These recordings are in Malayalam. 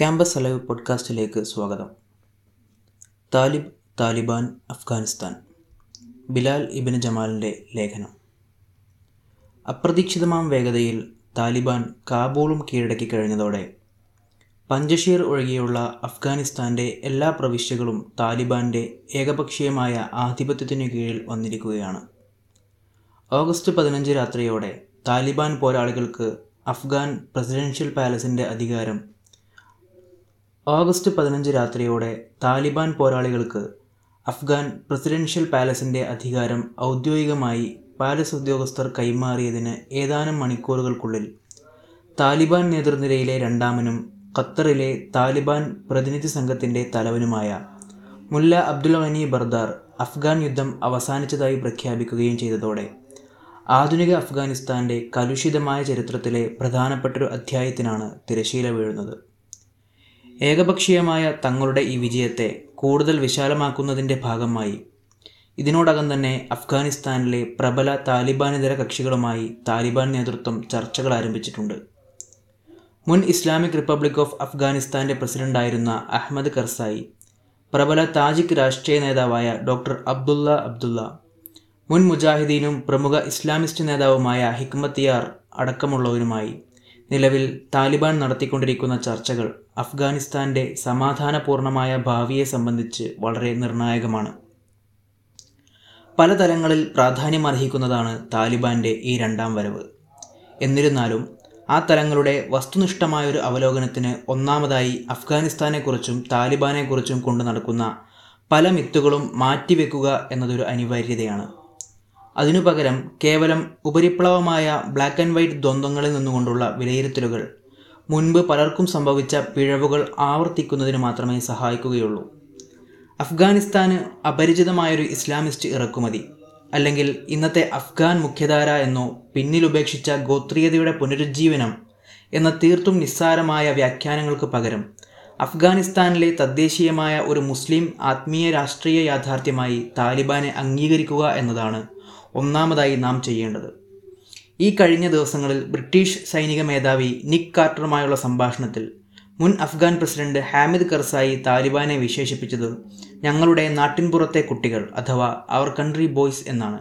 ക്യാമ്പസ് അലൈവ് പോഡ്കാസ്റ്റിലേക്ക് സ്വാഗതം. താലിബ് താലിബാൻ അഫ്ഗാനിസ്ഥാൻ. ബിലാൽ ഇബിന് ജമാലിന്റെ ലേഖനം. അപ്രതീക്ഷിതമാം വേഗതയിൽ താലിബാൻ കാബൂളും കീഴടക്കി കഴിഞ്ഞതോടെ പഞ്ചഷീർ ഒഴികെയുള്ള അഫ്ഗാനിസ്ഥാന്റെ എല്ലാ പ്രവിശ്യകളും താലിബാന്റെ ഏകപക്ഷീയമായ ആധിപത്യത്തിനു കീഴിൽ വന്നിരിക്കുകയാണ്. ഓഗസ്റ്റ് പതിനഞ്ച് രാത്രിയോടെ താലിബാൻ പോരാളികൾക്ക് അഫ്ഗാൻ പ്രസിഡൻഷ്യൽ പാലസിന്റെ അധികാരം ഓഗസ്റ്റ് പതിനഞ്ച് രാത്രിയോടെ താലിബാൻ പോരാളികൾക്ക് അഫ്ഗാൻ പ്രസിഡൻഷ്യൽ പാലസിന്റെ അധികാരം ഔദ്യോഗികമായി പാലസ് ഉദ്യോഗസ്ഥർ കൈമാറിയതിന് ഏതാനും മണിക്കൂറുകൾക്കുള്ളിൽ താലിബാൻ നേതൃനിരയിലെ രണ്ടാമനും ഖത്തറിലെ താലിബാൻ പ്രതിനിധി സംഘത്തിന്റെ തലവനുമായ മുല്ല അബ്ദുൽ ഗനി ബർദാർ അഫ്ഗാൻ യുദ്ധം അവസാനിച്ചതായി പ്രഖ്യാപിക്കുകയും ചെയ്തതോടെ ആധുനിക അഫ്ഗാനിസ്ഥാന്റെ കലുഷിതമായ ചരിത്രത്തിലെ പ്രധാനപ്പെട്ടൊരു അധ്യായത്തിനാണ് തിരശീല വീഴുന്നത്. ഏകപക്ഷീയമായ തങ്ങളുടെ ഈ വിജയത്തെ കൂടുതൽ വിശാലമാക്കുന്നതിന്റെ ഭാഗമായി. ഇതിനോടകം തന്നെ അഫ്ഗാനിസ്ഥാനിലെ പ്രബല താലിബാനിതര കക്ഷികളുമായി താലിബാൻ നേതൃത്വം ചർച്ചകൾ ആരംഭിച്ചിട്ടുണ്ട്. മുൻ ഇസ്ലാമിക് റിപ്പബ്ലിക് ഓഫ് അഫ്ഗാനിസ്ഥാന്റെ പ്രസിഡന്റായിരുന്ന അഹമ്മദ് കർസായി പ്രബല താജിക് രാഷ്ട്രീയ നേതാവായ ഡോക്ടർ അബ്ദുള്ള അബ്ദുള്ള മുൻ മുജാഹിദീനും പ്രമുഖ ഇസ്ലാമിസ്റ്റ് നേതാവുമായ ഹിക്മത്തിയാർ അടക്കമുള്ളവരുമായി നിലവിൽ താലിബാൻ നടത്തിക്കൊണ്ടിരിക്കുന്ന ചർച്ചകൾ അഫ്ഗാനിസ്ഥാന്റെ സമാധാനപൂർണമായ ഭാവിയെ സംബന്ധിച്ച് വളരെ നിർണായകമാണ്. പല തലങ്ങളിൽ പ്രാധാന്യമർഹിക്കുന്നതാണ് താലിബാന്റെ ഈ രണ്ടാം വരവ്. എന്നിരുന്നാലും ആ തലങ്ങളുടെ വസ്തുനിഷ്ഠമായൊരു അവലോകനത്തിന് ഒന്നാമതായി അഫ്ഗാനിസ്ഥാനെക്കുറിച്ചും താലിബാനെക്കുറിച്ചും കൊണ്ടു നടക്കുന്ന പല മിത്തുകളും മാറ്റിവെക്കുക എന്നതൊരു അനിവാര്യതയാണ്. അതിനു പകരം കേവലം ഉപരിപ്ലവമായ ബ്ലാക്ക് ആൻഡ് വൈറ്റ് ദ്വന്ദ്ങ്ങളിൽ നിന്നുകൊണ്ടുള്ള വിലയിരുത്തലുകൾ. മുൻപ് പലർക്കും സംഭവിച്ച പിഴവുകൾ ആവർത്തിക്കുന്നതിന് മാത്രമേ സഹായിക്കുകയുള്ളൂ. അഫ്ഗാനിസ്ഥാന് അപരിചിതമായൊരു ഇസ്ലാമിസ്റ്റ് ഇറക്കുമതി. അല്ലെങ്കിൽ ഇന്നത്തെ അഫ്ഗാൻ മുഖ്യധാര എന്നോ പിന്നിലുപേക്ഷിച്ച ഗോത്രീയതയുടെ പുനരുജ്ജീവനം എന്ന തീർത്തും നിസ്സാരമായ വ്യാഖ്യാനങ്ങൾക്ക് പകരം അഫ്ഗാനിസ്ഥാനിലെ തദ്ദേശീയമായ ഒരു മുസ്ലിം ആത്മീയ രാഷ്ട്രീയ യാഥാർത്ഥ്യമായി താലിബാനെ അംഗീകരിക്കുക എന്നതാണ് ഒന്നാമതായി നാം ചെയ്യേണ്ടത്. ഈ കഴിഞ്ഞ ദിവസങ്ങളിൽ ബ്രിട്ടീഷ് സൈനിക മേധാവി നിക് കാർട്ടറുമായുള്ള സംഭാഷണത്തിൽ മുൻ അഫ്ഗാൻ പ്രസിഡന്റ് ഹാമിദ് കർസായി താലിബാനെ വിശേഷിപ്പിച്ചത് ഞങ്ങളുടെ നാട്ടിൻപുറത്തെ കുട്ടികൾ അഥവാ അവർ കൺട്രി ബോയ്സ് എന്നാണ്.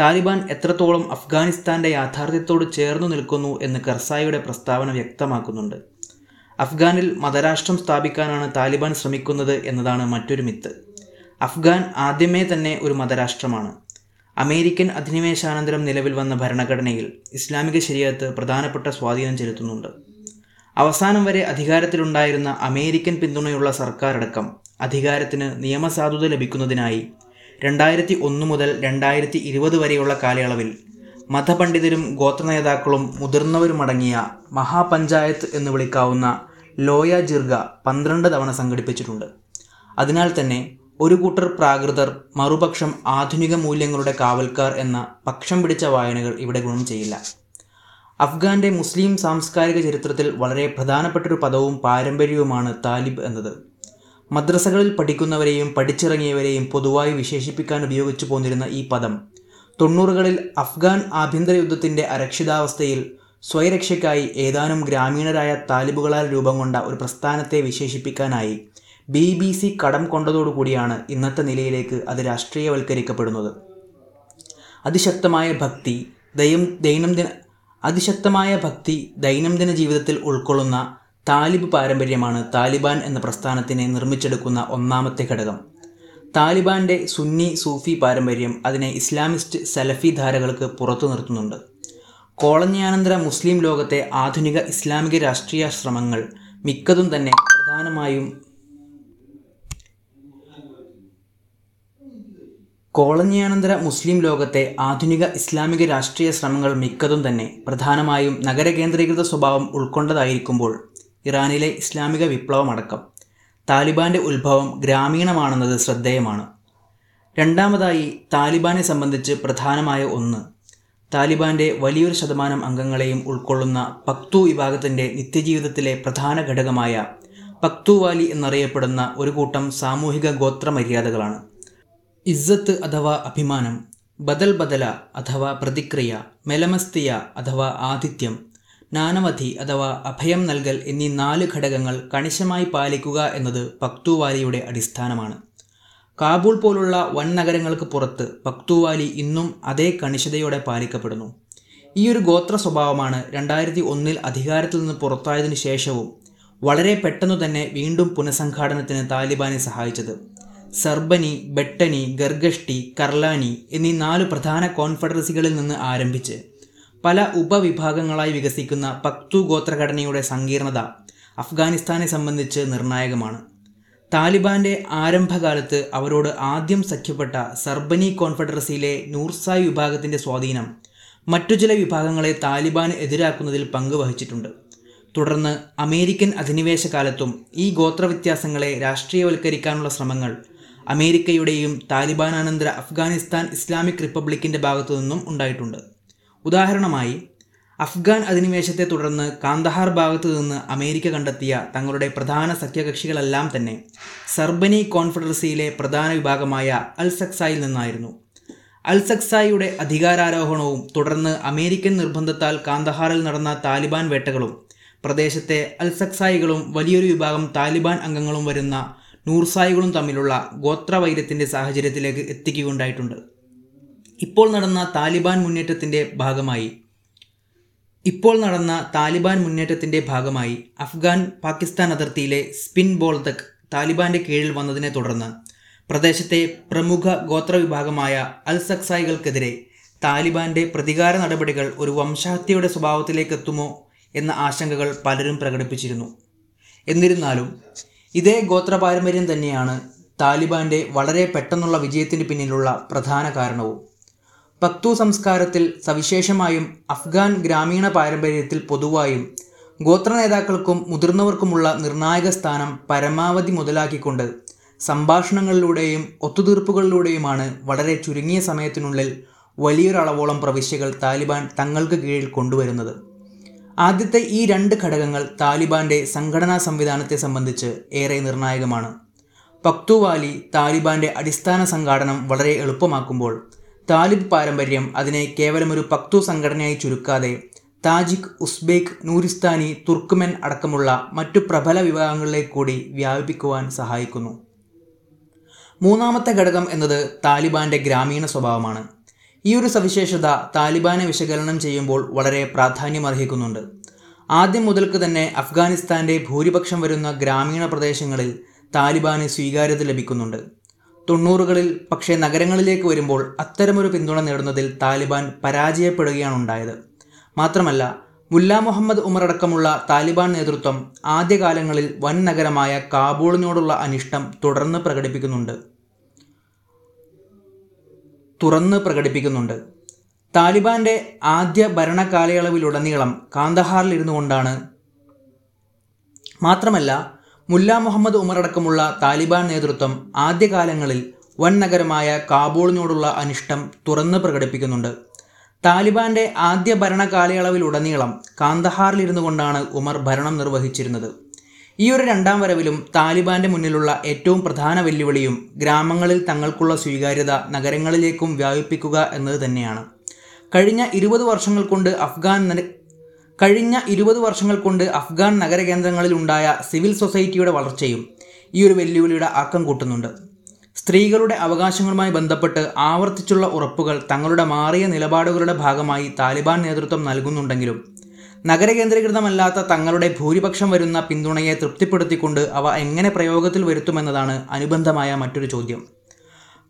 താലിബാൻ എത്രത്തോളം അഫ്ഗാനിസ്ഥാന്റെ യാഥാർത്ഥ്യത്തോട് ചേർന്നു നിൽക്കുന്നു എന്ന് കർസായിയുടെ പ്രസ്താവന വ്യക്തമാക്കുന്നുണ്ട്. അഫ്ഗാനിൽ മതരാഷ്ട്രം സ്ഥാപിക്കാനാണ് താലിബാൻ ശ്രമിക്കുന്നത് എന്നതാണ് മറ്റൊരു മിത്ത്. അഫ്ഗാൻ ആദ്യമേ തന്നെ ഒരു മതരാഷ്ട്രമാണ്. അമേരിക്കൻ അധിനിവേശാനന്തരം നിലവിൽ വന്ന ഭരണഘടനയിൽ ഇസ്ലാമിക ശരീരത്ത് പ്രധാനപ്പെട്ട സ്വാധീനം ചെലുത്തുന്നുണ്ട്. അവസാനം വരെ അധികാരത്തിലുണ്ടായിരുന്ന അമേരിക്കൻ പിന്തുണയുള്ള സർക്കാരടക്കം അധികാരത്തിന് നിയമസാധുത ലഭിക്കുന്നതിനായി രണ്ടായിരത്തി ഒന്ന് മുതൽ രണ്ടായിരത്തി ഇരുപത് വരെയുള്ള കാലയളവിൽ മതപണ്ഡിതരും ഗോത്ര നേതാക്കളും മുതിർന്നവരുമടങ്ങിയ മഹാപഞ്ചായത്ത് എന്ന് വിളിക്കാവുന്ന ലോയ ജിർഗ പന്ത്രണ്ട് തവണ സംഘടിപ്പിച്ചിട്ടുണ്ട്. അതിനാൽ തന്നെ ഒരു കൂട്ടർ പ്രാകൃതർ മറുപക്ഷം ആധുനിക മൂല്യങ്ങളുടെ കാവൽക്കാർ എന്ന പക്ഷം പിടിച്ച വായനകൾ ഇവിടെ ഗുണം ചെയ്യില്ല. അഫ്ഗാന്റെ മുസ്ലിം സാംസ്കാരിക ചരിത്രത്തിൽ വളരെ പ്രധാനപ്പെട്ടൊരു പദവും പാരമ്പര്യവുമാണ് താലിബ് എന്നത്. മദ്രസകളിൽ പഠിക്കുന്നവരെയും പഠിച്ചിറങ്ങിയവരെയും പൊതുവായി വിശേഷിപ്പിക്കാൻ ഉപയോഗിച്ചു പോന്നിരുന്ന ഈ പദം തൊണ്ണൂറുകളിൽ അഫ്ഗാൻ ആഭ്യന്തര യുദ്ധത്തിന്റെ അരക്ഷിതാവസ്ഥയിൽ സ്വയരക്ഷയ്ക്കായി ഏതാനും ഗ്രാമീണരായ താലിബുകളാൽ രൂപം കൊണ്ട ഒരു പ്രസ്ഥാനത്തെ വിശേഷിപ്പിക്കാനായി. ബി ബി സി കടം കൊണ്ടതോടുകൂടിയാണ് ഇന്നത്തെ നിലയിലേക്ക് അത് രാഷ്ട്രീയവൽക്കരിക്കപ്പെടുന്നത്. അതിശക്തമായ ഭക്തി ദയം ദൈനംദിന അതിശക്തമായ ഭക്തി ദൈനംദിന ജീവിതത്തിൽ ഉൾക്കൊള്ളുന്ന താലിബ് പാരമ്പര്യമാണ് താലിബാൻ എന്ന പ്രസ്ഥാനത്തിനെ നിർമ്മിച്ചെടുക്കുന്ന ഒന്നാമത്തെ ഘടകം. താലിബാന്റെ സുന്നി സൂഫി പാരമ്പര്യം അതിനെ ഇസ്ലാമിസ്റ്റ് സലഫി ധാരകൾക്ക് പുറത്തു നിർത്തുന്നുണ്ട്. കോളനിയാനന്തര മുസ്ലിം ലോകത്തെ ആധുനിക ഇസ്ലാമിക രാഷ്ട്രീയ ശ്രമങ്ങൾ മിക്കതും തന്നെ പ്രധാനമായും കോളനിയാനന്തര മുസ്ലിം ലോകത്തെ ആധുനിക ഇസ്ലാമിക രാഷ്ട്രീയ ശ്രമങ്ങൾ മിക്കതും തന്നെ പ്രധാനമായും നഗരകേന്ദ്രീകൃത സ്വഭാവം ഉൾക്കൊണ്ടതായിരിക്കുമ്പോൾ ഇറാനിലെ ഇസ്ലാമിക വിപ്ലവമടക്കം. താലിബാന്റെ ഉത്ഭവം ഗ്രാമീണമാണെന്നത് ശ്രദ്ധേയമാണ്. രണ്ടാമതായി താലിബാനെ സംബന്ധിച്ച് പ്രധാനമായ ഒന്ന്. താലിബാന്റെ വലിയൊരു ശതമാനം അംഗങ്ങളെയും ഉൾക്കൊള്ളുന്ന പക്തു വിഭാഗത്തിന്റെ നിത്യജീവിതത്തിലെ പ്രധാന ഘടകമായ പക്തുവാലി എന്നറിയപ്പെടുന്ന ഒരു കൂട്ടം സാമൂഹിക ഗോത്ര മര്യാദകളാണ് ഇസ്സത്ത് അഥവാ അഭിമാനം ബദൽ ബദല അഥവാ പ്രതിക്രിയ മെലമസ്തിയ അഥവാ ആതിഥ്യം നാനവധി അഥവാ അഭയം നൽകൽ എന്നീ നാല് ഘടകങ്ങൾ കണിശമായി പാലിക്കുക എന്നത് പക്തുവാലിയുടെ അടിസ്ഥാനമാണ്. കാബൂൾ പോലുള്ള വൻ നഗരങ്ങൾക്ക് പുറത്ത് പക്തുവാലി ഇന്നും അതേ കണിശതയോടെ പാലിക്കപ്പെടുന്നു. ഈ ഒരു ഗോത്ര സ്വഭാവമാണ് രണ്ടായിരത്തി ഒന്നിൽ അധികാരത്തിൽ നിന്ന് പുറത്തായതിനു ശേഷവും വളരെ പെട്ടെന്നു തന്നെ വീണ്ടും പുനഃസംഘാടനത്തിന് താലിബാനെ സഹായിച്ചത്. സർബനി ബെട്ടനി ഗർഗഷ്ടി കർലാനി എന്നീ നാല് പ്രധാന കോൺഫെഡറസികളിൽ നിന്ന് ആരംഭിച്ച് പല ഉപവിഭാഗങ്ങളായി വികസിക്കുന്ന പക്തു ഗോത്രഘടനയുടെ സങ്കീർണത അഫ്ഗാനിസ്ഥാനെ സംബന്ധിച്ച് നിർണായകമാണ്. താലിബാന്റെ ആരംഭകാലത്ത് അവരോട് ആദ്യം സഖ്യപ്പെട്ട സർബനി കോൺഫെഡറസിയിലെ നൂർസായ് വിഭാഗത്തിന്റെ സ്വാധീനം മറ്റു ചില വിഭാഗങ്ങളെ താലിബാൻ എതിരാക്കുന്നതിൽ പങ്കുവഹിച്ചിട്ടുണ്ട്. തുടർന്ന് അമേരിക്കൻ അധിനിവേശ കാലത്തും ഈ ഗോത്രവ്യത്യാസങ്ങളെ രാഷ്ട്രീയവൽക്കരിക്കാനുള്ള ശ്രമങ്ങൾ അമേരിക്കയുടെയും താലിബാനാനന്തര അഫ്ഗാനിസ്ഥാൻ ഇസ്ലാമിക് റിപ്പബ്ലിക്കിന്റെ ഭാഗത്തു നിന്നും ഉണ്ടായിട്ടുണ്ട്. ഉദാഹരണമായി അഫ്ഗാൻ അധിനിവേശത്തെ തുടർന്ന് കാന്തഹാർ ഭാഗത്തു നിന്ന് അമേരിക്ക കണ്ടെത്തിയ തങ്ങളുടെ പ്രധാന സഖ്യകക്ഷികളെല്ലാം തന്നെ സർബനി കോൺഫെഡറസിയിലെ പ്രധാന വിഭാഗമായ അൽ സക്സായിൽ നിന്നായിരുന്നു. അൽ സക്സായിയുടെ അധികാരാരോഹണവും തുടർന്ന് അമേരിക്കൻ നിർബന്ധത്താൽ കാന്തഹാറിൽ നടന്ന താലിബാൻ വേട്ടകളും പ്രദേശത്തെ അൽ സക്സായികളും വലിയൊരു വിഭാഗം താലിബാൻ അംഗങ്ങളും വരുന്ന നൂർസായികളും തമ്മിലുള്ള ഗോത്രവൈരത്തിന്റെ സാഹചര്യത്തിലേക്ക് എത്തിക്കുകയുണ്ടായിട്ടുണ്ട്. ഇപ്പോൾ നടന്ന താലിബാൻ മുന്നേറ്റത്തിന്റെ ഭാഗമായി ഇപ്പോൾ നടന്ന താലിബാൻ മുന്നേറ്റത്തിന്റെ ഭാഗമായി അഫ്ഗാൻ പാകിസ്ഥാൻ അതിർത്തിയിലെ സ്പിൻ ബോൾതക് താലിബാന്റെ കീഴിൽ വന്നതിനെ തുടർന്ന് പ്രദേശത്തെ പ്രമുഖ ഗോത്രവിഭാഗമായ അൽ സക്സായികൾക്കെതിരെ താലിബാന്റെ പ്രതികാര നടപടികൾ ഒരു വംശഹത്യയുടെ സ്വഭാവത്തിലേക്കെത്തുമോ എന്ന ആശങ്കകൾ പലരും പ്രകടിപ്പിച്ചിരുന്നു. എന്നിരുന്നാലും ഇതേ ഗോത്ര പാരമ്പര്യം തന്നെയാണ് താലിബാന്റെ വളരെ പെട്ടെന്നുള്ള വിജയത്തിന് പിന്നിലുള്ള പ്രധാന കാരണവും. പക്തു സംസ്കാരത്തിൽ സവിശേഷമായും അഫ്ഗാൻ ഗ്രാമീണ പാരമ്പര്യത്തിൽ പൊതുവായും ഗോത്ര നേതാക്കൾക്കും മുതിർന്നവർക്കുമുള്ള നിർണായക സ്ഥാനം പരമാവധി മുതലാക്കിക്കൊണ്ട് സംഭാഷണങ്ങളിലൂടെയും ഒത്തുതീർപ്പുകളിലൂടെയുമാണ് വളരെ ചുരുങ്ങിയ സമയത്തിനുള്ളിൽ വലിയൊരളവോളം പ്രവിശ്യകൾ താലിബാൻ തങ്ങൾക്ക് കീഴിൽ കൊണ്ടുവരുന്നത്. ആദ്യത്തെ ഈ രണ്ട് ഘടകങ്ങൾ താലിബാന്റെ സംഘടനാ സംവിധാനത്തെ സംബന്ധിച്ച് ഏറെ നിർണായകമാണ്. പക്തുവാലി താലിബാന്റെ അടിസ്ഥാന സംഘാടനം വളരെ എളുപ്പമാക്കുമ്പോൾ താലിബ് പാരമ്പര്യം അതിനെ കേവലമൊരു പക്തു സംഘടനയായി ചുരുക്കാതെ താജിക് ഉസ്ബേക്ക് നൂരിസ്ഥാനി തുർക്കുമെൻ അടക്കമുള്ള മറ്റു പ്രബല വിഭാഗങ്ങളിലേക്ക് കൂടി വ്യാപിപ്പിക്കുവാൻ സഹായിക്കുന്നു. മൂന്നാമത്തെ ഘടകം എന്നത് താലിബാന്റെ ഗ്രാമീണ സ്വഭാവമാണ്. ഈ ഒരു സവിശേഷത താലിബാനെ വിശകലനം ചെയ്യുമ്പോൾ വളരെ പ്രാധാന്യമർഹിക്കുന്നുണ്ട്. ആദ്യം മുതൽക്ക് തന്നെ അഫ്ഗാനിസ്ഥാന്റെ ഭൂരിപക്ഷം വരുന്ന ഗ്രാമീണ പ്രദേശങ്ങളിൽ താലിബാന് സ്വീകാര്യത ലഭിക്കുന്നുണ്ട്. തൊണ്ണൂറുകളിൽ പക്ഷേ നഗരങ്ങളിലേക്ക് വരുമ്പോൾ അത്തരമൊരു പിന്തുണ നേടുന്നതിൽ താലിബാൻ പരാജയപ്പെടുകയാണ് ഉണ്ടായത് മാത്രമല്ല മുല്ല മുഹമ്മദ് ഉമർ അടക്കമുള്ള താലിബാൻ നേതൃത്വം ആദ്യകാലങ്ങളിൽ വൻ നഗരമായ കാബൂളിനോടുള്ള അനിഷ്ടം തുടർന്ന് പ്രകടിപ്പിക്കുന്നുണ്ട്. തുറന്ന് പ്രകടിപ്പിക്കുന്നുണ്ട്. താലിബാന്റെ ആദ്യ ഭരണകാലയളവിലുടനീളം കാന്തഹാറിൽ ഇരുന്നു കൊണ്ടാണ് മാത്രമല്ല മുല്ല മുഹമ്മദ് ഉമറടക്കമുള്ള താലിബാൻ നേതൃത്വം ആദ്യകാലങ്ങളിൽ വൻ നഗരമായ കാബൂളിനോടുള്ള അനിഷ്ടം തുറന്ന് പ്രകടിപ്പിക്കുന്നുണ്ട്. താലിബാന്റെ ആദ്യ ഭരണകാലയളവിലുടനീളം കാന്തഹാറിലിരുന്നു കൊണ്ടാണ് ഉമർ ഭരണം നിർവഹിച്ചിരുന്നത്. ഈ ഒരു രണ്ടാം വരവിലും താലിബാന്റെ മുന്നിലുള്ള ഏറ്റവും പ്രധാന വെല്ലുവിളിയും ഗ്രാമങ്ങളിൽ തങ്ങൾക്കുള്ള സ്വീകാര്യത നഗരങ്ങളിലേക്കും വ്യാപിപ്പിക്കുക എന്നത് തന്നെയാണ്. കഴിഞ്ഞ ഇരുപത് വർഷങ്ങൾ കൊണ്ട് അഫ്ഗാൻ കഴിഞ്ഞ ഇരുപത് വർഷങ്ങൾ കൊണ്ട് അഫ്ഗാൻ നഗരകേന്ദ്രങ്ങളിൽ ഉണ്ടായ സിവിൽ സൊസൈറ്റിയുടെ വളർച്ചയും ഈ ഒരു വെല്ലുവിളിയുടെ ആക്കം കൂട്ടുന്നുണ്ട്. സ്ത്രീകളുടെ അവകാശങ്ങളുമായി ബന്ധപ്പെട്ട് ആവർത്തിച്ചുള്ള ഉറപ്പുകൾ തങ്ങളുടെ മാറിയ നിലപാടുകളുടെ ഭാഗമായി താലിബാൻ നേതൃത്വം നൽകുന്നുണ്ടെങ്കിലും നഗരകേന്ദ്രീകൃതമല്ലാത്ത തങ്ങളുടെ ഭൂരിപക്ഷം വരുന്ന പിന്തുണയെ തൃപ്തിപ്പെടുത്തിക്കൊണ്ട് അവ എങ്ങനെ പ്രയോഗത്തിൽ വരുത്തുമെന്നതാണ് അനുബന്ധമായ മറ്റൊരു ചോദ്യം.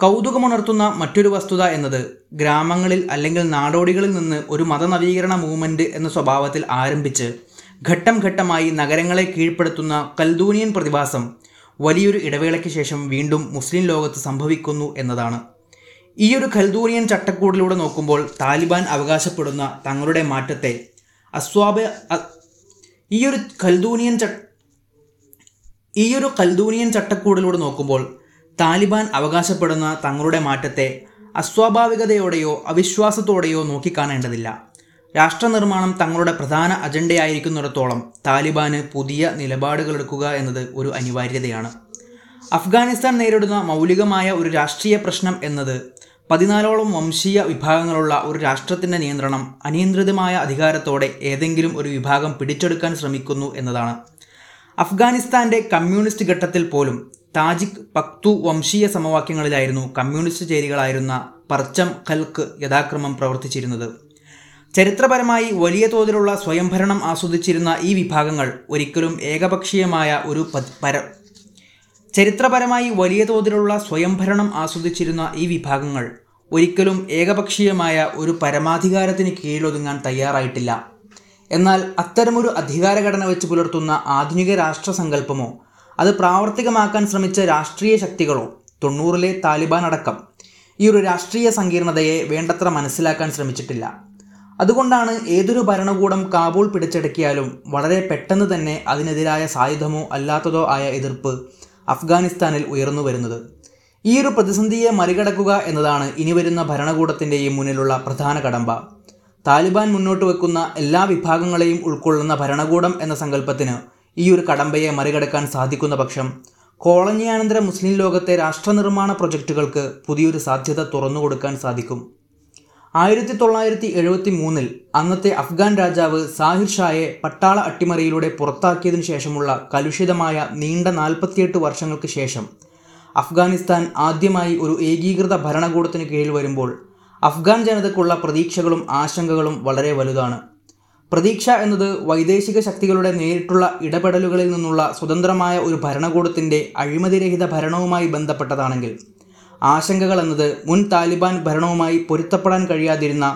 കൗതുകമുണർത്തുന്ന മറ്റൊരു വസ്തുത എന്നത് ഗ്രാമങ്ങളിൽ അല്ലെങ്കിൽ നാടോടികളിൽ നിന്ന് ഒരു മതനവീകരണ മൂവ്മെന്റ് എന്ന സ്വഭാവത്തിൽ ആരംഭിച്ച് ഘട്ടം ഘട്ടമായി നഗരങ്ങളെ കീഴ്പ്പെടുത്തുന്ന കൽദൂനിയൻ പ്രതിഭാസം വലിയൊരു ഇടവേളയ്ക്ക് ശേഷം വീണ്ടും മുസ്ലിം ലോകത്ത് സംഭവിക്കുന്നു എന്നതാണ്. ഈയൊരു ഖൽദൂനിയൻ ചട്ടക്കൂടിലൂടെ നോക്കുമ്പോൾ താലിബാൻ അവകാശപ്പെടുന്ന തങ്ങളുടെ മാറ്റത്തെ അസ്വാഭ ഈ ഈയൊരു ഖൽദൂനിയൻ ചട്ട ഒരു കൽദൂനിയൻ ചട്ടക്കൂടിലൂടെ നോക്കുമ്പോൾ താലിബാൻ അവകാശപ്പെടുന്ന തങ്ങളുടെ മാറ്റത്തെ അസ്വാഭാവികതയോടെയോ അവിശ്വാസത്തോടെയോ നോക്കിക്കാണേണ്ടതില്ല. രാഷ്ട്രനിർമ്മാണം തങ്ങളുടെ പ്രധാന അജണ്ടയായിരിക്കുന്നിടത്തോളം താലിബാന് പുതിയ നിലപാടുകളെടുക്കുക എന്നത് ഒരു അനിവാര്യതയാണ്. അഫ്ഗാനിസ്ഥാൻ നേരിടുന്ന മൗലികമായ ഒരു രാഷ്ട്രീയ പ്രശ്നം എന്നത് പതിനാലോളം വംശീയ വിഭാഗങ്ങളുള്ള ഒരു രാഷ്ട്രത്തിന്റെ നിയന്ത്രണം അനിയന്ത്രിതമായ അധികാരത്തോടെ ഏതെങ്കിലും ഒരു വിഭാഗം പിടിച്ചെടുക്കാൻ ശ്രമിക്കുന്നു എന്നതാണ്. അഫ്ഗാനിസ്ഥാന്റെ കമ്മ്യൂണിസ്റ്റ് ഘട്ടത്തിൽ പോലും താജിക് പക്തു വംശീയ സമവാക്യങ്ങളിലായിരുന്നു കമ്മ്യൂണിസ്റ്റ് ചേരികളായിരുന്ന പർച്ചം ഖൽക്ക് യഥാക്രമം പ്രവർത്തിച്ചിരുന്നത്. ചരിത്രപരമായി വലിയ തോതിലുള്ള സ്വയംഭരണം ആസ്വദിച്ചിരുന്ന ഈ വിഭാഗങ്ങൾ ഒരിക്കലും ഏകപക്ഷീയമായ ഒരു പര ചരിത്രപരമായി വലിയ തോതിലുള്ള സ്വയംഭരണം ആസ്വദിച്ചിരുന്ന ഈ വിഭാഗങ്ങൾ ഒരിക്കലും ഏകപക്ഷീയമായ ഒരു പരമാധികാരത്തിന് കീഴിലൊതുങ്ങാൻ തയ്യാറായിട്ടില്ല. എന്നാൽ അത്തരമൊരു അധികാരഘടന വെച്ച് പുലർത്തുന്ന ആധുനിക രാഷ്ട്രസങ്കല്പമോ അത് പ്രാവർത്തികമാക്കാൻ ശ്രമിച്ച രാഷ്ട്രീയ ശക്തികളോ തൊണ്ണൂറിലെ താലിബാൻ അടക്കം ഈ ഒരു രാഷ്ട്രീയ സങ്കീർണതയെ വേണ്ടത്ര മനസ്സിലാക്കാൻ ശ്രമിച്ചിട്ടില്ല. അതുകൊണ്ടാണ് ഏതൊരു ഭരണകൂടം കാബൂൾ പിടിച്ചടക്കിയാലും വളരെ പെട്ടെന്ന് തന്നെ അതിനെതിരായ സായുധമോ അല്ലാത്തതോ ആയ എതിർപ്പ് അഫ്ഗാനിസ്ഥാനിൽ ഉയർന്നു വരുന്നത്. ഈ ഒരു പ്രതിസന്ധിയെ മറികടക്കുക എന്നതാണ് ഇനി വരുന്ന ഭരണകൂടത്തിന്റെയും മുന്നിലുള്ള പ്രധാന കടമ്പ. താലിബാൻ മുന്നോട്ട് വെക്കുന്ന എല്ലാ വിഭാഗങ്ങളെയും ഉൾക്കൊള്ളുന്ന ഭരണകൂടം എന്ന സങ്കല്പത്തിന് ഈ ഒരു കടമ്പയെ മറികടക്കാൻ സാധിക്കുന്ന പക്ഷം കോളനിയാനന്തര മുസ്ലിം ലോകത്തെ രാഷ്ട്രനിർമ്മാണ പ്രൊജക്റ്റുകൾക്ക് പുതിയൊരു സാധ്യത തുറന്നുകൊടുക്കാൻ സാധിക്കും. ആയിരത്തി തൊള്ളായിരത്തി എഴുപത്തി മൂന്നിൽ അന്നത്തെ അഫ്ഗാൻ രാജാവ് സാഹിർ ഷായെ പട്ടാള അട്ടിമറിയിലൂടെ പുറത്താക്കിയതിനു ശേഷമുള്ള കലുഷിതമായ നീണ്ട നാൽപ്പത്തിയെട്ട് വർഷങ്ങൾക്ക് ശേഷം അഫ്ഗാനിസ്ഥാൻ ആദ്യമായി ഒരു ഏകീകൃത ഭരണകൂടത്തിന് കീഴിൽ വരുമ്പോൾ അഫ്ഗാൻ ജനതയ്ക്കുള്ള പ്രതീക്ഷകളും ആശങ്കകളും വളരെ വലുതാണ്. പ്രതീക്ഷ എന്നത് വൈദേശിക ശക്തികളുടെ നേരിട്ടുള്ള ഇടപെടലുകളിൽ നിന്നുള്ള സ്വതന്ത്രമായ ഒരു ഭരണകൂടത്തിന്റെ അഴിമതിരഹിത ഭരണവുമായി ബന്ധപ്പെട്ടതാണെങ്കിൽ ആശങ്കകൾ എന്നത് മുൻ താലിബാൻ ഭരണവുമായി പൊരുത്തപ്പെടാൻ കഴിയാതിരുന്ന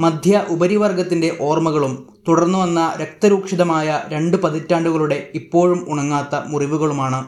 മധ്യ ഉപരിവർഗത്തിന്റെ ഓർമ്മകളും തുടർന്നു വന്ന രക്തരൂക്ഷിതമായ രണ്ട് പതിറ്റാണ്ടുകളുടെ ഇപ്പോഴും ഉണങ്ങാത്ത മുറിവുകളുമാണ്.